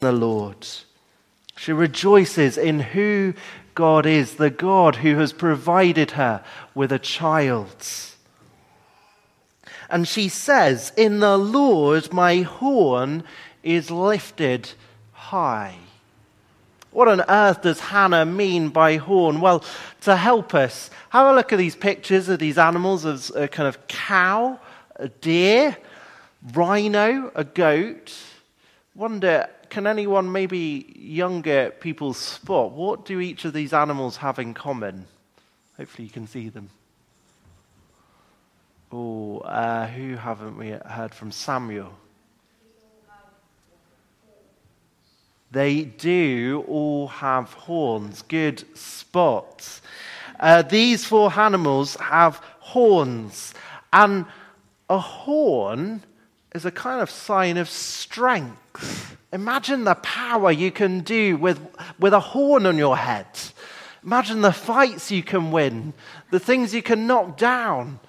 the Lord. She rejoices in who God is, the God who has provided her with a child. And she says, In the Lord my horn is lifted high. What on earth does Hannah mean by horn? Well, to help us, have a look at these pictures of these animals as a kind of cow, a deer, rhino, a goat. Wonder, can anyone, maybe younger people, spot what do each of these animals have in common? Hopefully, you can see them. Oh, uh, who haven't we heard from Samuel? They do all have horns. Good spots. Uh, these four animals have horns. And a horn is a kind of sign of strength. Imagine the power you can do with, with a horn on your head. Imagine the fights you can win, the things you can knock down.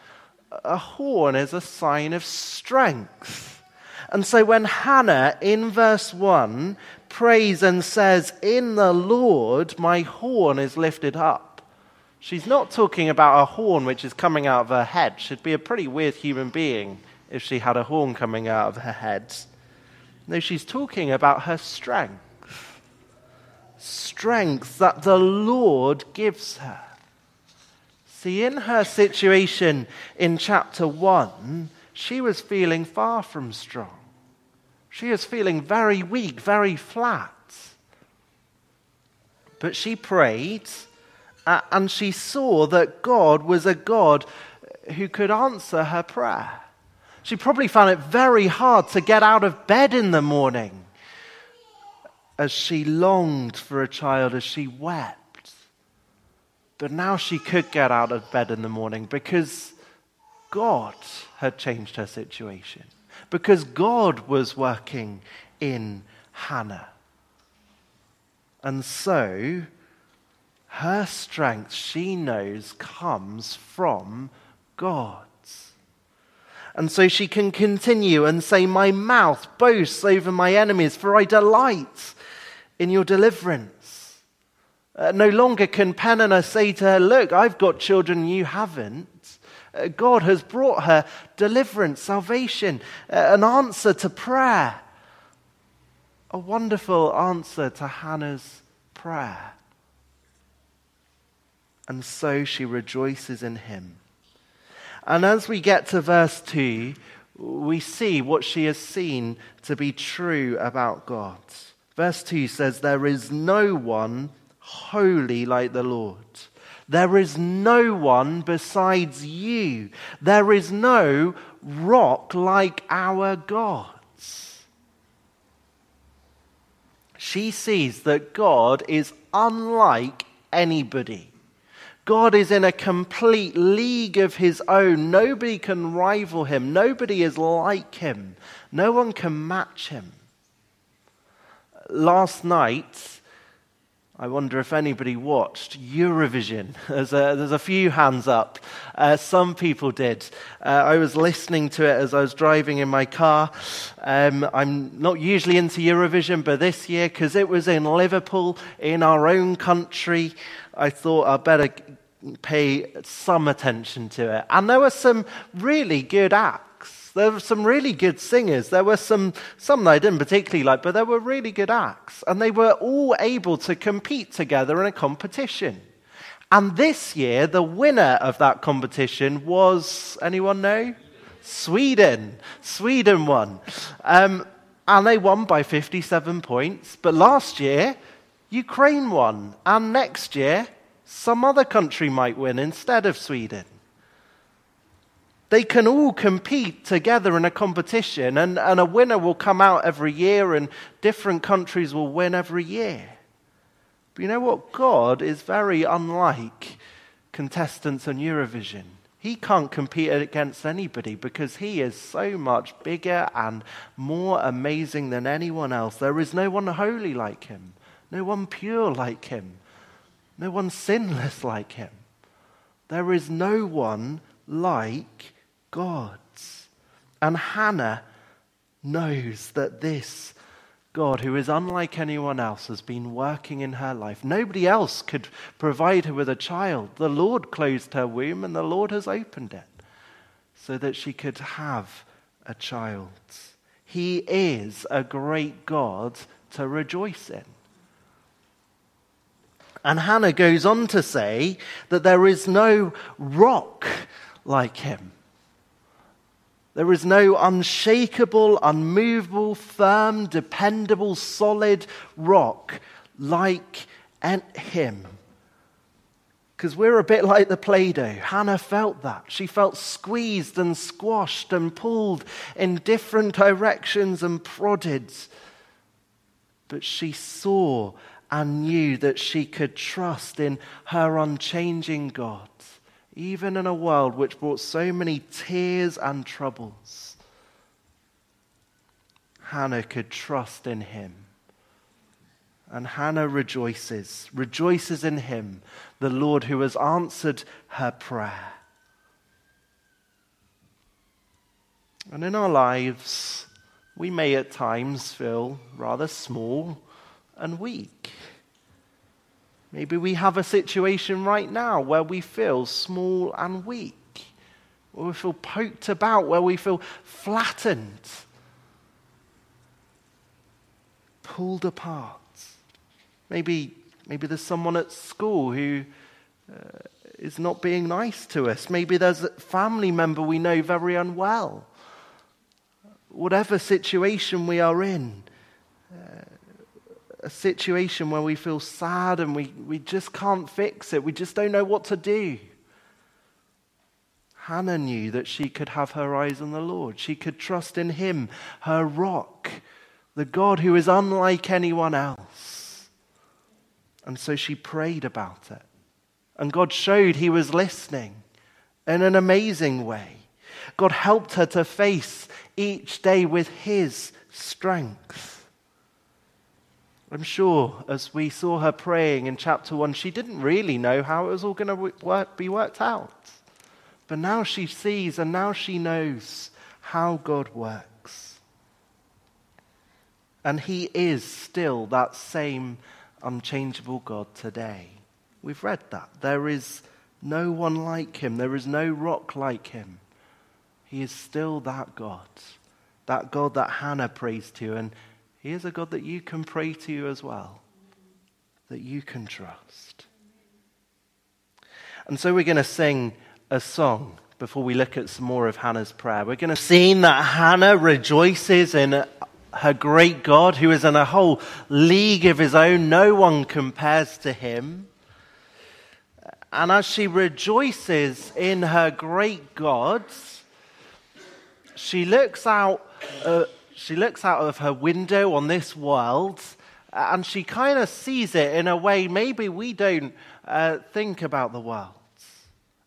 A horn is a sign of strength. And so when Hannah, in verse 1, prays and says, In the Lord my horn is lifted up. She's not talking about a horn which is coming out of her head. She'd be a pretty weird human being if she had a horn coming out of her head. No, she's talking about her strength. Strength that the Lord gives her. See, in her situation in chapter 1, she was feeling far from strong. She is feeling very weak, very flat. But she prayed uh, and she saw that God was a God who could answer her prayer. She probably found it very hard to get out of bed in the morning as she longed for a child, as she wept. But now she could get out of bed in the morning because God had changed her situation because God was working in Hannah. And so, her strength, she knows, comes from God. And so she can continue and say, My mouth boasts over my enemies, for I delight in your deliverance. Uh, no longer can Peninnah say to her, Look, I've got children you haven't. Uh, God has brought her deliverance, salvation, uh, an answer to prayer. A wonderful answer to Hannah's prayer. And so she rejoices in him. And as we get to verse 2, we see what she has seen to be true about God. Verse 2 says, There is no one holy like the Lord. There is no one besides you. There is no rock like our gods. She sees that God is unlike anybody. God is in a complete league of his own. Nobody can rival him. Nobody is like him. No one can match him. Last night, I wonder if anybody watched Eurovision. There's a, there's a few hands up. Uh, some people did. Uh, I was listening to it as I was driving in my car. Um, I'm not usually into Eurovision, but this year, because it was in Liverpool, in our own country, I thought I'd better pay some attention to it. And there were some really good acts. There were some really good singers. There were some, some that I didn't particularly like, but there were really good acts. And they were all able to compete together in a competition. And this year, the winner of that competition was, anyone know? Sweden. Sweden won. Um, and they won by 57 points. But last year, Ukraine won. And next year, some other country might win instead of Sweden. They can all compete together in a competition, and, and a winner will come out every year, and different countries will win every year. But you know what? God is very unlike contestants on Eurovision. He can't compete against anybody because he is so much bigger and more amazing than anyone else. There is no one holy like him, no one pure like him, no one sinless like him. There is no one like God's. And Hannah knows that this God, who is unlike anyone else, has been working in her life. Nobody else could provide her with a child. The Lord closed her womb and the Lord has opened it so that she could have a child. He is a great God to rejoice in. And Hannah goes on to say that there is no rock like him. There is no unshakable, unmovable, firm, dependable, solid rock like him. Because we're a bit like the Play Doh. Hannah felt that. She felt squeezed and squashed and pulled in different directions and prodded. But she saw and knew that she could trust in her unchanging God even in a world which brought so many tears and troubles, Hannah could trust in him. And Hannah rejoices, rejoices in him, the Lord who has answered her prayer. And in our lives, we may at times feel rather small and weak. Maybe we have a situation right now where we feel small and weak, where we feel poked about, where we feel flattened, pulled apart. Maybe, maybe there's someone at school who uh, is not being nice to us. Maybe there's a family member we know very unwell. Whatever situation we are in, a situation where we feel sad and we, we just can't fix it. We just don't know what to do. Hannah knew that she could have her eyes on the Lord. She could trust in Him, her rock, the God who is unlike anyone else. And so she prayed about it. And God showed He was listening in an amazing way. God helped her to face each day with His strength. I'm sure as we saw her praying in chapter 1, she didn't really know how it was all going to work, be worked out. But now she sees and now she knows how God works. And He is still that same unchangeable God today. We've read that. There is no one like Him, there is no rock like Him. He is still that God, that God that Hannah prays to and he is a God that you can pray to as well, that you can trust. And so we're going to sing a song before we look at some more of Hannah's prayer. We're going to see that Hannah rejoices in her great God, who is in a whole league of his own. No one compares to him. And as she rejoices in her great God, she looks out uh, she looks out of her window on this world and she kind of sees it in a way maybe we don't uh, think about the world.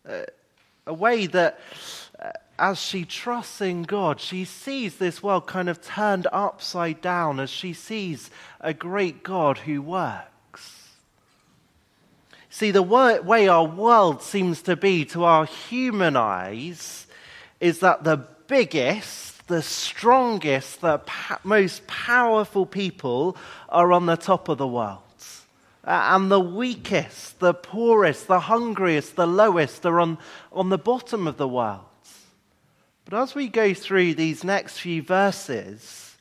Uh, a way that uh, as she trusts in God, she sees this world kind of turned upside down as she sees a great God who works. See, the way our world seems to be to our human eyes is that the biggest the strongest, the pa- most powerful people are on the top of the world. Uh, and the weakest, the poorest, the hungriest, the lowest are on, on the bottom of the world. But as we go through these next few verses,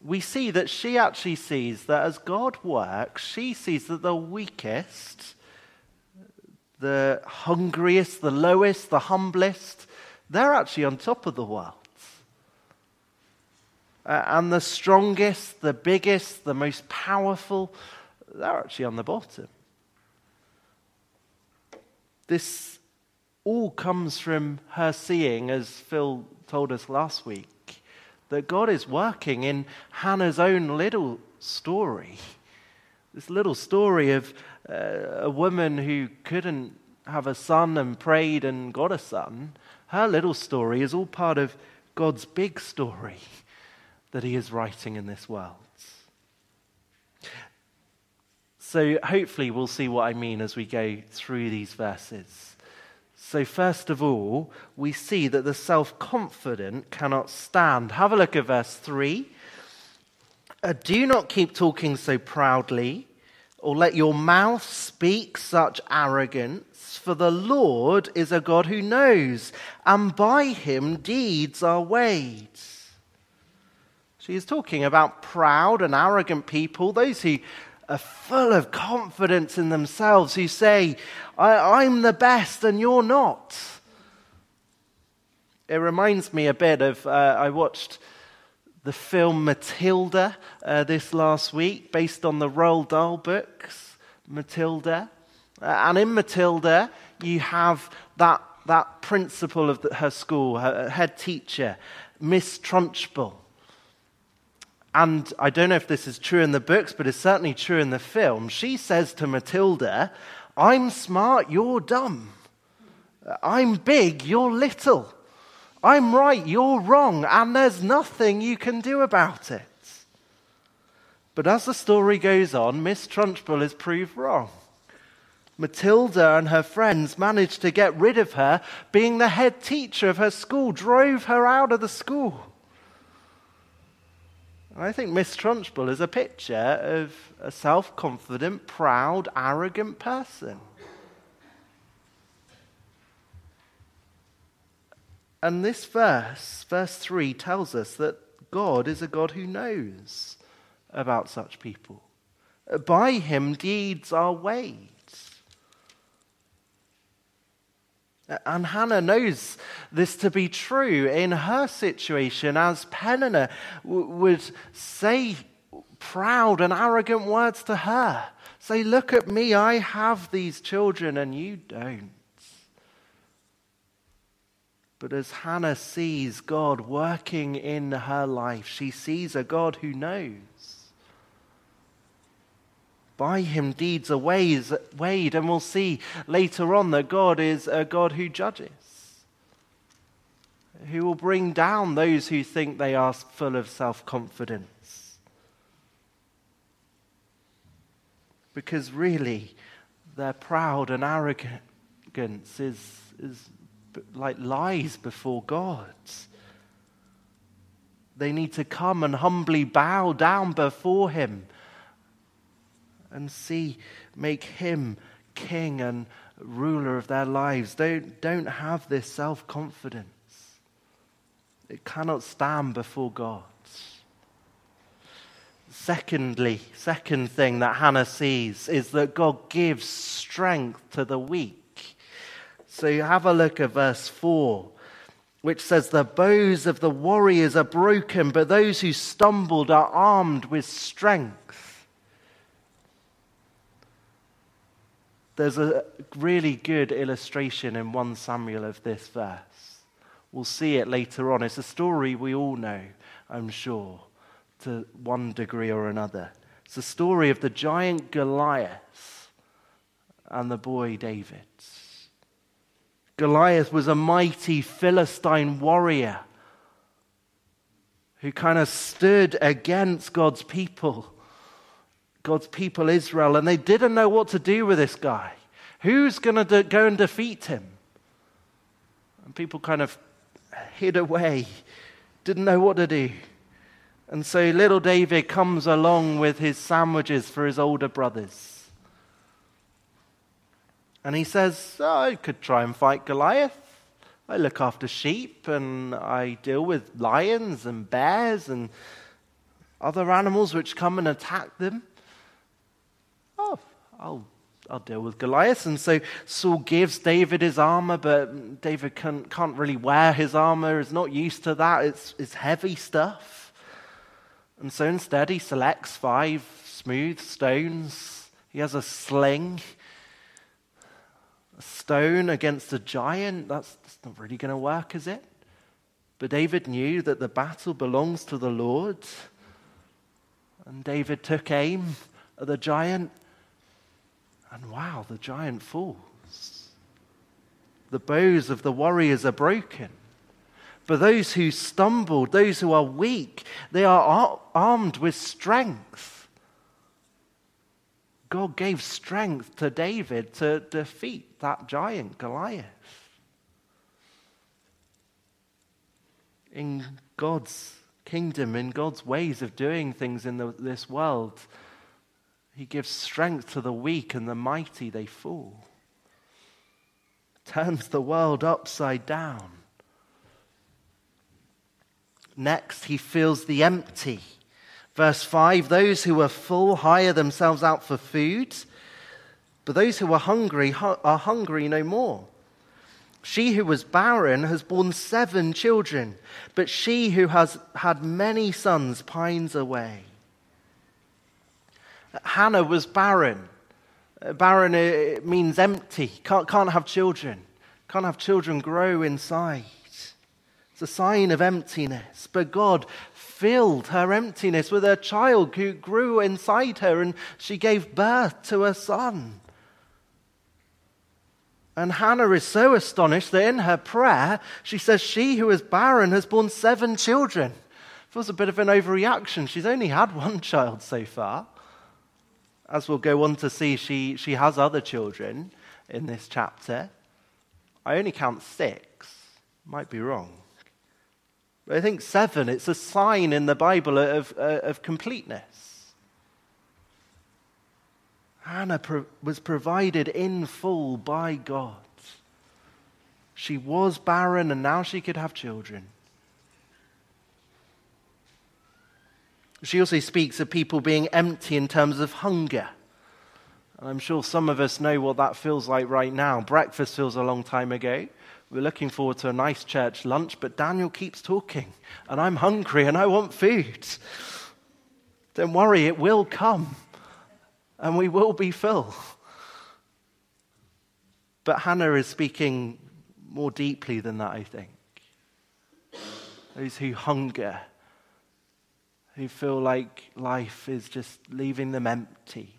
we see that she actually sees that as God works, she sees that the weakest, the hungriest, the lowest, the humblest, they're actually on top of the world uh, and the strongest, the biggest, the most powerful, they're actually on the bottom. This all comes from her seeing, as Phil told us last week, that God is working in Hannah's own little story. This little story of uh, a woman who couldn't have a son and prayed and got a son. Her little story is all part of God's big story that he is writing in this world. So, hopefully, we'll see what I mean as we go through these verses. So, first of all, we see that the self confident cannot stand. Have a look at verse 3. Uh, do not keep talking so proudly, or let your mouth speak such arrogance, for the Lord is a God who knows, and by him deeds are weighed. She is talking about proud and arrogant people, those who are full of confidence in themselves, who say, I, am the best and you're not. It reminds me a bit of, uh, I watched the film Matilda uh, this last week, based on the Roald Dahl books, Matilda. Uh, and in Matilda, you have that, that principal of the, her school, her head teacher, Miss Trunchbull. And I don't know if this is true in the books, but it's certainly true in the film. She says to Matilda, I'm smart, you're dumb. I'm big, you're little. I'm right, you're wrong, and there's nothing you can do about it. But as the story goes on, Miss Trunchbull is proved wrong. Matilda and her friends managed to get rid of her, being the head teacher of her school, drove her out of the school. I think Miss Trunchbull is a picture of a self confident, proud, arrogant person. And this verse, verse 3, tells us that God is a God who knows about such people. By him, deeds are weighed. And Hannah knows this to be true in her situation, as Peninnah w- would say proud and arrogant words to her. Say, Look at me, I have these children, and you don't. But as Hannah sees God working in her life, she sees a God who knows. By him, deeds are weighed, and we'll see later on that God is a God who judges, who will bring down those who think they are full of self confidence. Because really, their proud and arrogance is, is like lies before God. They need to come and humbly bow down before Him and see, make Him king and ruler of their lives. Don't, don't have this self confidence. It cannot stand before God. Secondly, second thing that Hannah sees is that God gives strength to the weak. So you have a look at verse 4, which says, The bows of the warriors are broken, but those who stumbled are armed with strength. There's a really good illustration in 1 Samuel of this verse. We'll see it later on. It's a story we all know, I'm sure, to one degree or another. It's the story of the giant Goliath and the boy David. Goliath was a mighty Philistine warrior who kind of stood against God's people, God's people Israel, and they didn't know what to do with this guy. Who's going to go and defeat him? And people kind of hid away, didn't know what to do. And so little David comes along with his sandwiches for his older brothers. And he says, oh, I could try and fight Goliath. I look after sheep and I deal with lions and bears and other animals which come and attack them. Oh, I'll, I'll deal with Goliath. And so Saul gives David his armor, but David can't, can't really wear his armor. He's not used to that. It's, it's heavy stuff. And so instead, he selects five smooth stones. He has a sling a stone against a giant, that's, that's not really going to work, is it? But David knew that the battle belongs to the Lord. And David took aim at the giant, and wow, the giant falls. The bows of the warriors are broken. But those who stumbled, those who are weak, they are armed with strength. God gave strength to David to defeat that giant, Goliath. In God's kingdom, in God's ways of doing things in the, this world. He gives strength to the weak and the mighty, they fall. Turns the world upside down. Next, he fills the empty. Verse 5 Those who are full hire themselves out for food, but those who are hungry are hungry no more. She who was barren has borne seven children, but she who has had many sons pines away. Hannah was barren. Uh, barren uh, means empty, can't, can't have children, can't have children grow inside. It's a sign of emptiness. But God filled her emptiness with a child who grew inside her, and she gave birth to a son. And Hannah is so astonished that in her prayer, she says, She who is barren has borne seven children. Feels a bit of an overreaction. She's only had one child so far. As we'll go on to see, she, she has other children in this chapter. I only count six. Might be wrong. But I think seven, it's a sign in the Bible of, of completeness. Hannah pro- was provided in full by God. She was barren and now she could have children. She also speaks of people being empty in terms of hunger. And I'm sure some of us know what that feels like right now. Breakfast feels a long time ago. We're looking forward to a nice church lunch, but Daniel keeps talking, and I'm hungry and I want food. Don't worry, it will come and we will be full. But Hannah is speaking more deeply than that, I think. Those who hunger, who feel like life is just leaving them empty.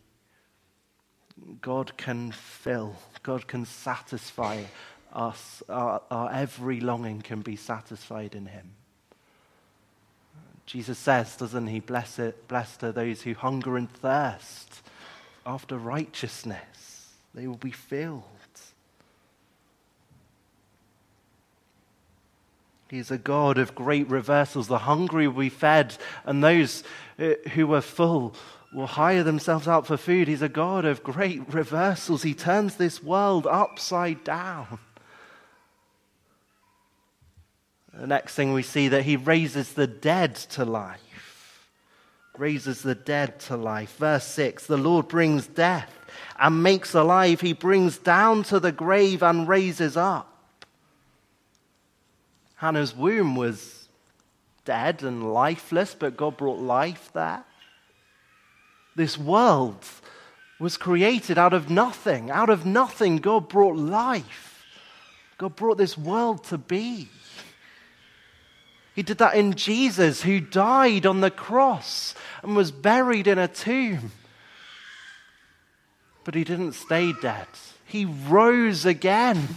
God can fill, God can satisfy us. Our, our every longing can be satisfied in Him. Jesus says, doesn't He, blessed, blessed are those who hunger and thirst after righteousness. They will be filled. He's a God of great reversals. The hungry will be fed, and those uh, who were full will hire themselves out for food. He's a God of great reversals. He turns this world upside down. The next thing we see that he raises the dead to life raises the dead to life. Verse 6 The Lord brings death and makes alive, He brings down to the grave and raises up. Hannah's womb was dead and lifeless, but God brought life there. This world was created out of nothing. Out of nothing, God brought life. God brought this world to be. He did that in Jesus, who died on the cross and was buried in a tomb. But he didn't stay dead, he rose again.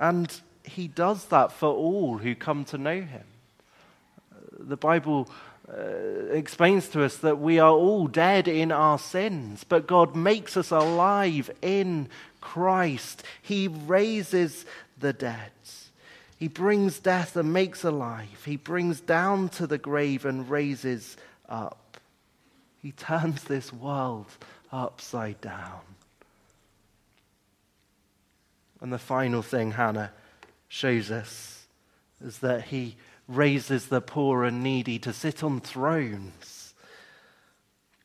And he does that for all who come to know him. The Bible uh, explains to us that we are all dead in our sins, but God makes us alive in Christ. He raises the dead. He brings death and makes alive. He brings down to the grave and raises up. He turns this world upside down. And the final thing Hannah shows us is that he raises the poor and needy to sit on thrones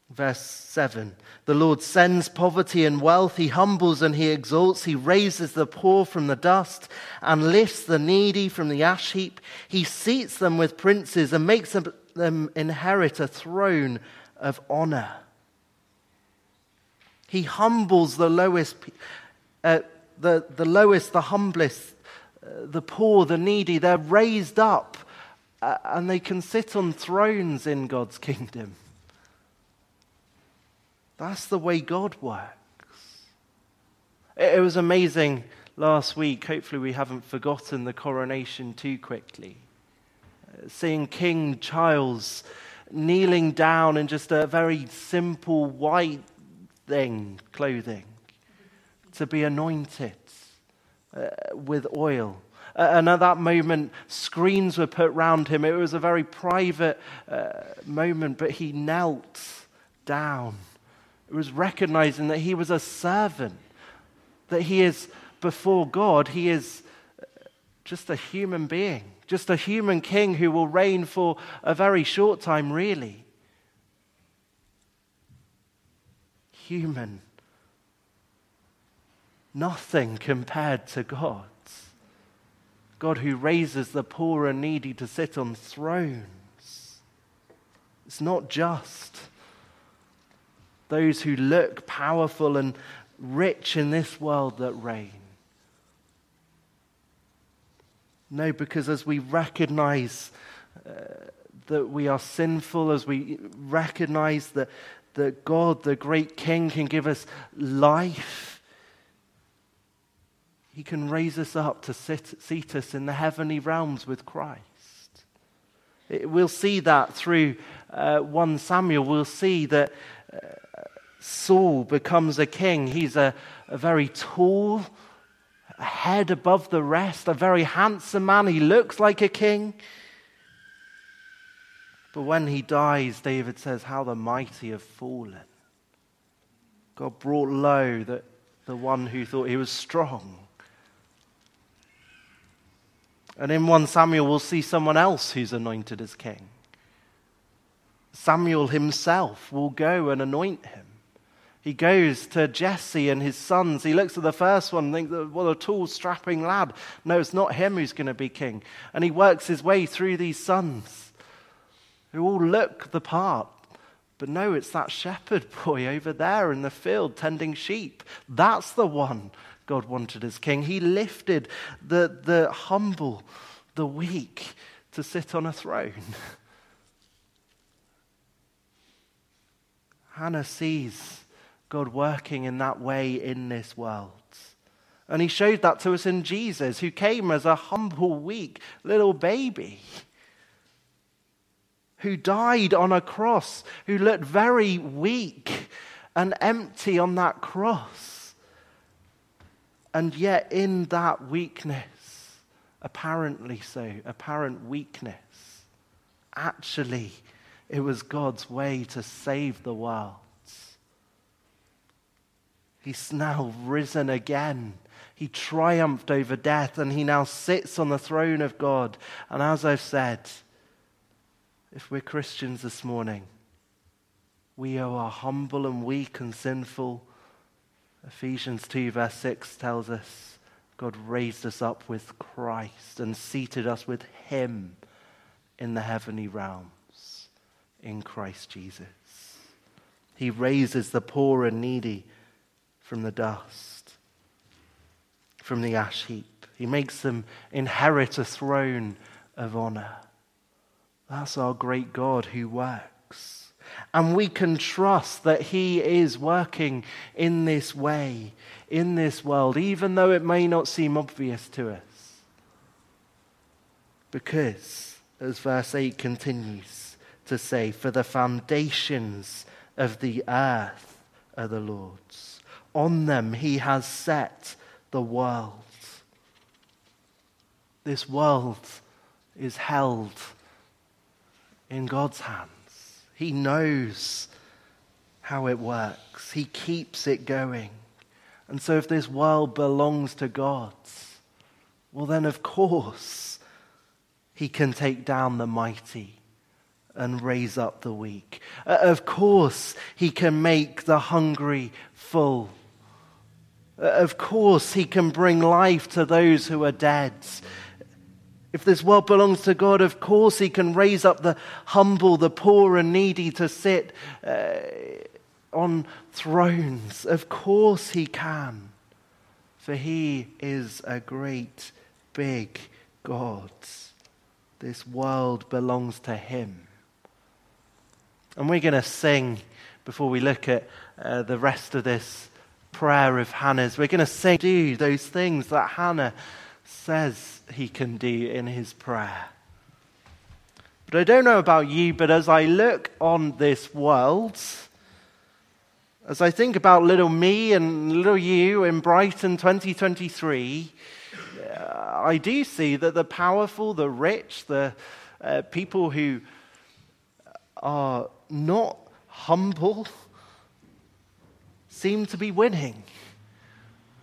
Verse 7 The Lord sends poverty and wealth. He humbles and he exalts. He raises the poor from the dust and lifts the needy from the ash heap. He seats them with princes and makes them, inherit a throne of honor. He humbles the lowest, uh, the, the lowest, the humblest, uh, the poor, the needy. They're raised up uh, and they can sit on thrones in God's kingdom. That's the way God works. It was amazing last week. Hopefully, we haven't forgotten the coronation too quickly. Uh, seeing King Charles kneeling down in just a very simple white thing, clothing, to be anointed uh, with oil. and at that moment, screens were put round him. It was a very private uh, moment, but he knelt down. It was recognizing that he was a servant, that he is before God, he is just a human being, just a human king who will reign for a very short time, really. Human. Nothing compared to God. God who raises the poor and needy to sit on thrones. It's not just those who look powerful and rich in this world that reign. No, because as we recognize uh, that we are sinful, as we recognize that, that God, the great King, can give us life, He can raise us up to sit, seat us in the heavenly realms with Christ. It, we'll see that through uh, 1 Samuel. We'll see that uh, Saul becomes a king. He's a, a very tall, a head above the rest, a very handsome man. He looks like a king. But when he dies, David says, How the mighty have fallen. God brought low the, the one who thought he was strong. And in 1 Samuel, we'll see someone else who's anointed as king. Samuel himself will go and anoint him. He goes to Jesse and his sons. He looks at the first one and thinks, what a tall, strapping lad. No, it's not him who's going to be king. And he works his way through these sons who all look the part. But no, it's that shepherd boy over there in the field tending sheep. That's the one God wanted as king. He lifted the, the humble, the weak to sit on a throne. Hannah sees God working in that way in this world. And he showed that to us in Jesus, who came as a humble, weak little baby, who died on a cross, who looked very weak and empty on that cross. And yet, in that weakness, apparently so, apparent weakness, actually, it was God's way to save the world. He's now risen again. He triumphed over death and he now sits on the throne of God. And as I've said, if we're Christians this morning, we are humble and weak and sinful. Ephesians 2, verse 6 tells us God raised us up with Christ and seated us with Him in the heavenly realms in Christ Jesus. He raises the poor and needy from the dust, from the ash heap. He makes them inherit a throne of honor. That's our great God who works. And we can trust that He is working in this way, in this world, even though it may not seem obvious to us. Because, as verse 8 continues to say, for the foundations of the earth are the Lord's on them he has set the world. This world is held in God's hands. He knows how it works, He keeps it going. And so, if this world belongs to God, well, then of course, He can take down the mighty and raise up the weak. Uh, of course, He can make the hungry full. Uh, of course, he can bring life to those who are dead. If this world belongs to God, of course, he can raise up the humble, the poor, and needy to sit uh, on thrones. Of course, he can. For he is a great, big God. This world belongs to him. And we're going to sing before we look at uh, the rest of this prayer of Hannah's. We're going to sing, do those things that Hannah says he can do in his prayer. But I don't know about you, but as I look on this world, as I think about little me and little you in Brighton 2023, uh, I do see that the powerful, the rich, the uh, people who are not humble seem to be winning.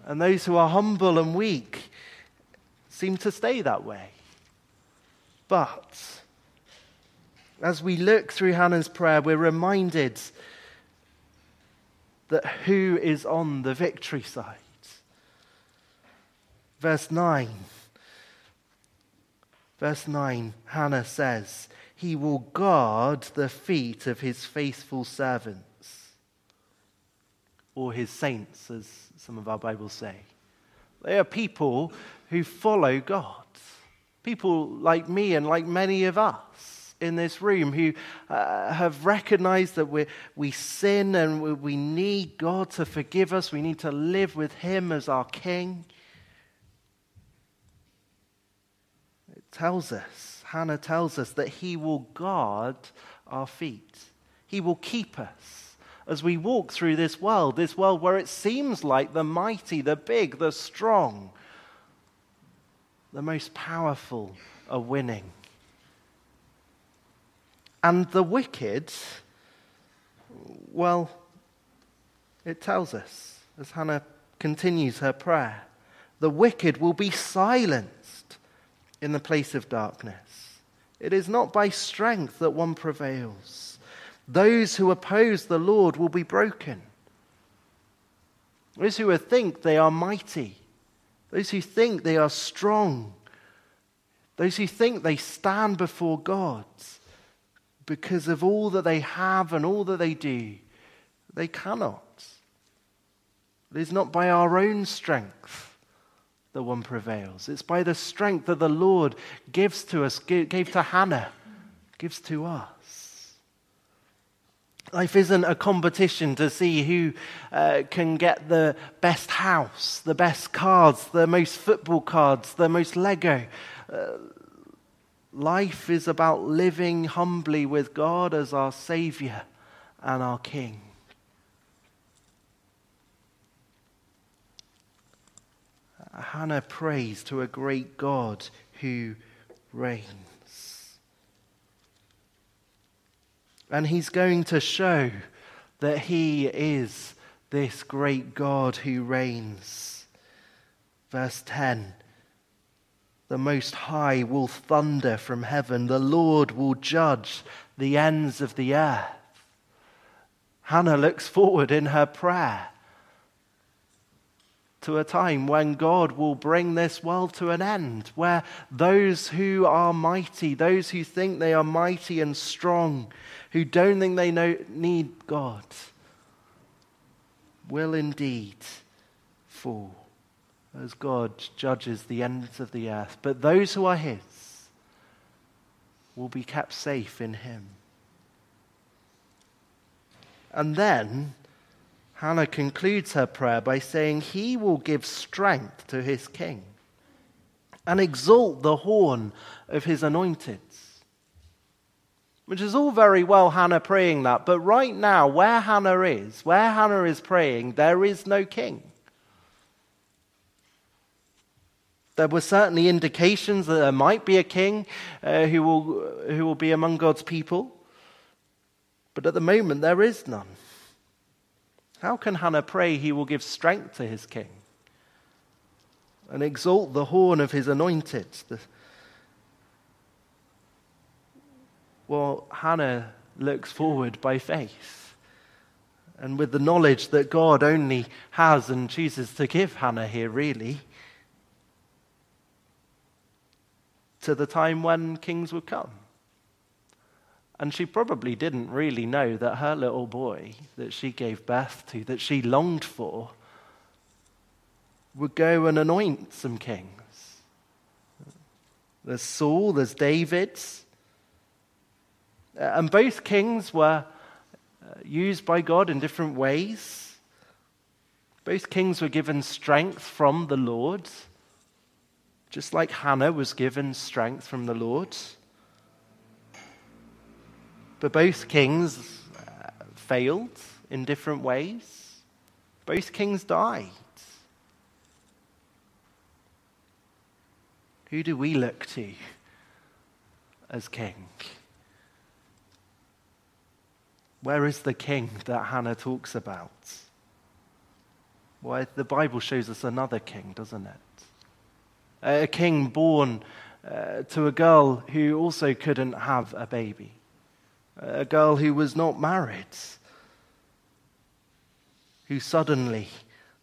And those who are humble and weak seem to stay that way. But as we look through Hannah's prayer, we're reminded that who is on the victory side. Verse 9. Verse 9, Hannah says, He will guard the feet of his faithful servants, or his saints, as some of our Bibles say. They are people who follow God. People like me and like many of us in this room who uh, have recognized that we we sin and we, we need God to forgive us. We need to live with Him as our King. It tells us, Hannah tells us, that He will guard our feet, He will keep us as we walk through this world, this world where it seems like the mighty, the big, the strong the most powerful are winning. And the wicked, well, it tells us, as Hannah continues her prayer, the wicked will be silenced in the place of darkness. It is not by strength that one prevails. Those who oppose the Lord will be broken. Those who think they are mighty those who think they are strong, those who think they stand before God because of all that they have and all that they do, they cannot. It is not by our own strength that one prevails. It's by the strength that the Lord gives to us, gave to Hannah, gives to us. Life isn't a competition to see who uh, can get the best house, the best cards, the most football cards, the most Lego. Uh, life is about living humbly with God as our Savior and our King. Hannah prays to a great God who reigns. And he's going to show that he is this great God who reigns. Verse 10 The Most High will thunder from heaven, the Lord will judge the ends of the earth. Hannah looks forward in her prayer to a time when God will bring this world to an end, where those who are mighty, those who think they are mighty and strong, who don't think they know, need God, will indeed fall as God judges the ends of the earth. But those who are His will be kept safe in Him. And then Hannah concludes her prayer by saying, He will give strength to his king and exalt the horn of his anointed. Which is all very well Hannah praying that, but right now, where Hannah is, where Hannah is praying, there is no king. There were certainly indications that there might be a king uh, who, will, who will be among God's people, but at the moment, there is none. How can Hannah pray he will give strength to his king and exalt the horn of his anointed? Well, Hannah looks forward by faith and with the knowledge that God only has and chooses to give Hannah here, really, to the time when kings would come. And she probably didn't really know that her little boy that she gave birth to, that she longed for, would go and anoint some kings. There's Saul, there's David. Uh, and both kings were uh, used by God in different ways. Both kings were given strength from the Lord, just like Hannah was given strength from the Lord. But both kings uh, failed in different ways. Both kings died. Who do we look to as king? Where is the king that Hannah talks about? Why, the Bible shows us another king, doesn't it? A king born uh, to a girl who also couldn't have a baby, a girl who was not married, who suddenly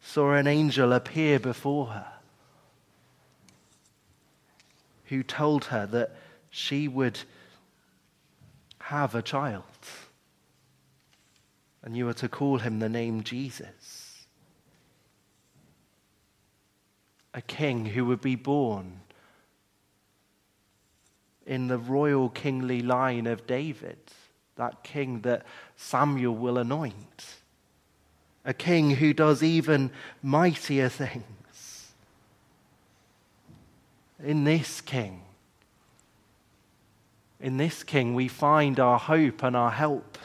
saw an angel appear before her, who told her that she would have a child. And you are to call him the name Jesus. A king who would be born in the royal kingly line of David, that king that Samuel will anoint. A king who does even mightier things. In this king, in this king, we find our hope and our help.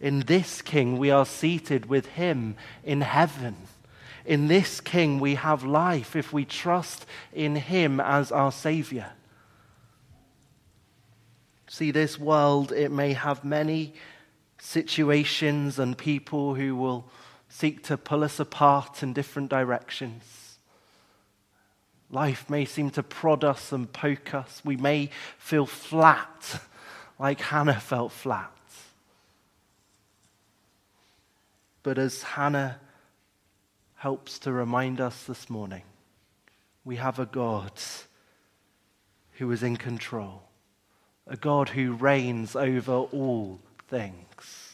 In this king, we are seated with him in heaven. In this king, we have life if we trust in him as our Savior. See, this world, it may have many situations and people who will seek to pull us apart in different directions. Life may seem to prod us and poke us. We may feel flat, like Hannah felt flat. But as Hannah helps to remind us this morning, we have a God who is in control, a God who reigns over all things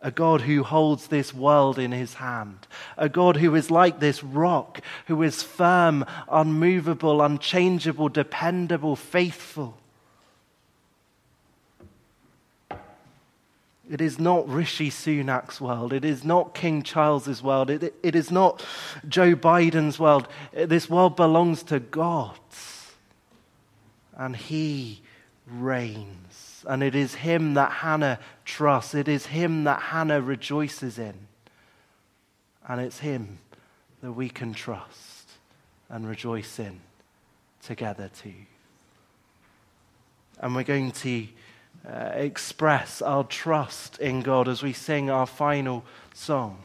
a God who holds this world in his hand, a God who is like this rock, who is firm, unmovable, unchangeable, dependable, faithful. It is not Rishi Sunak's world. It is not King Charles's world. It, it is not Joe Biden's world. This world belongs to God. And He reigns. And it is him that Hannah trusts. It is him that Hannah rejoices in. And it's him that we can trust and rejoice in together too. And we're going to Uh, express our trust in God as we sing our final song.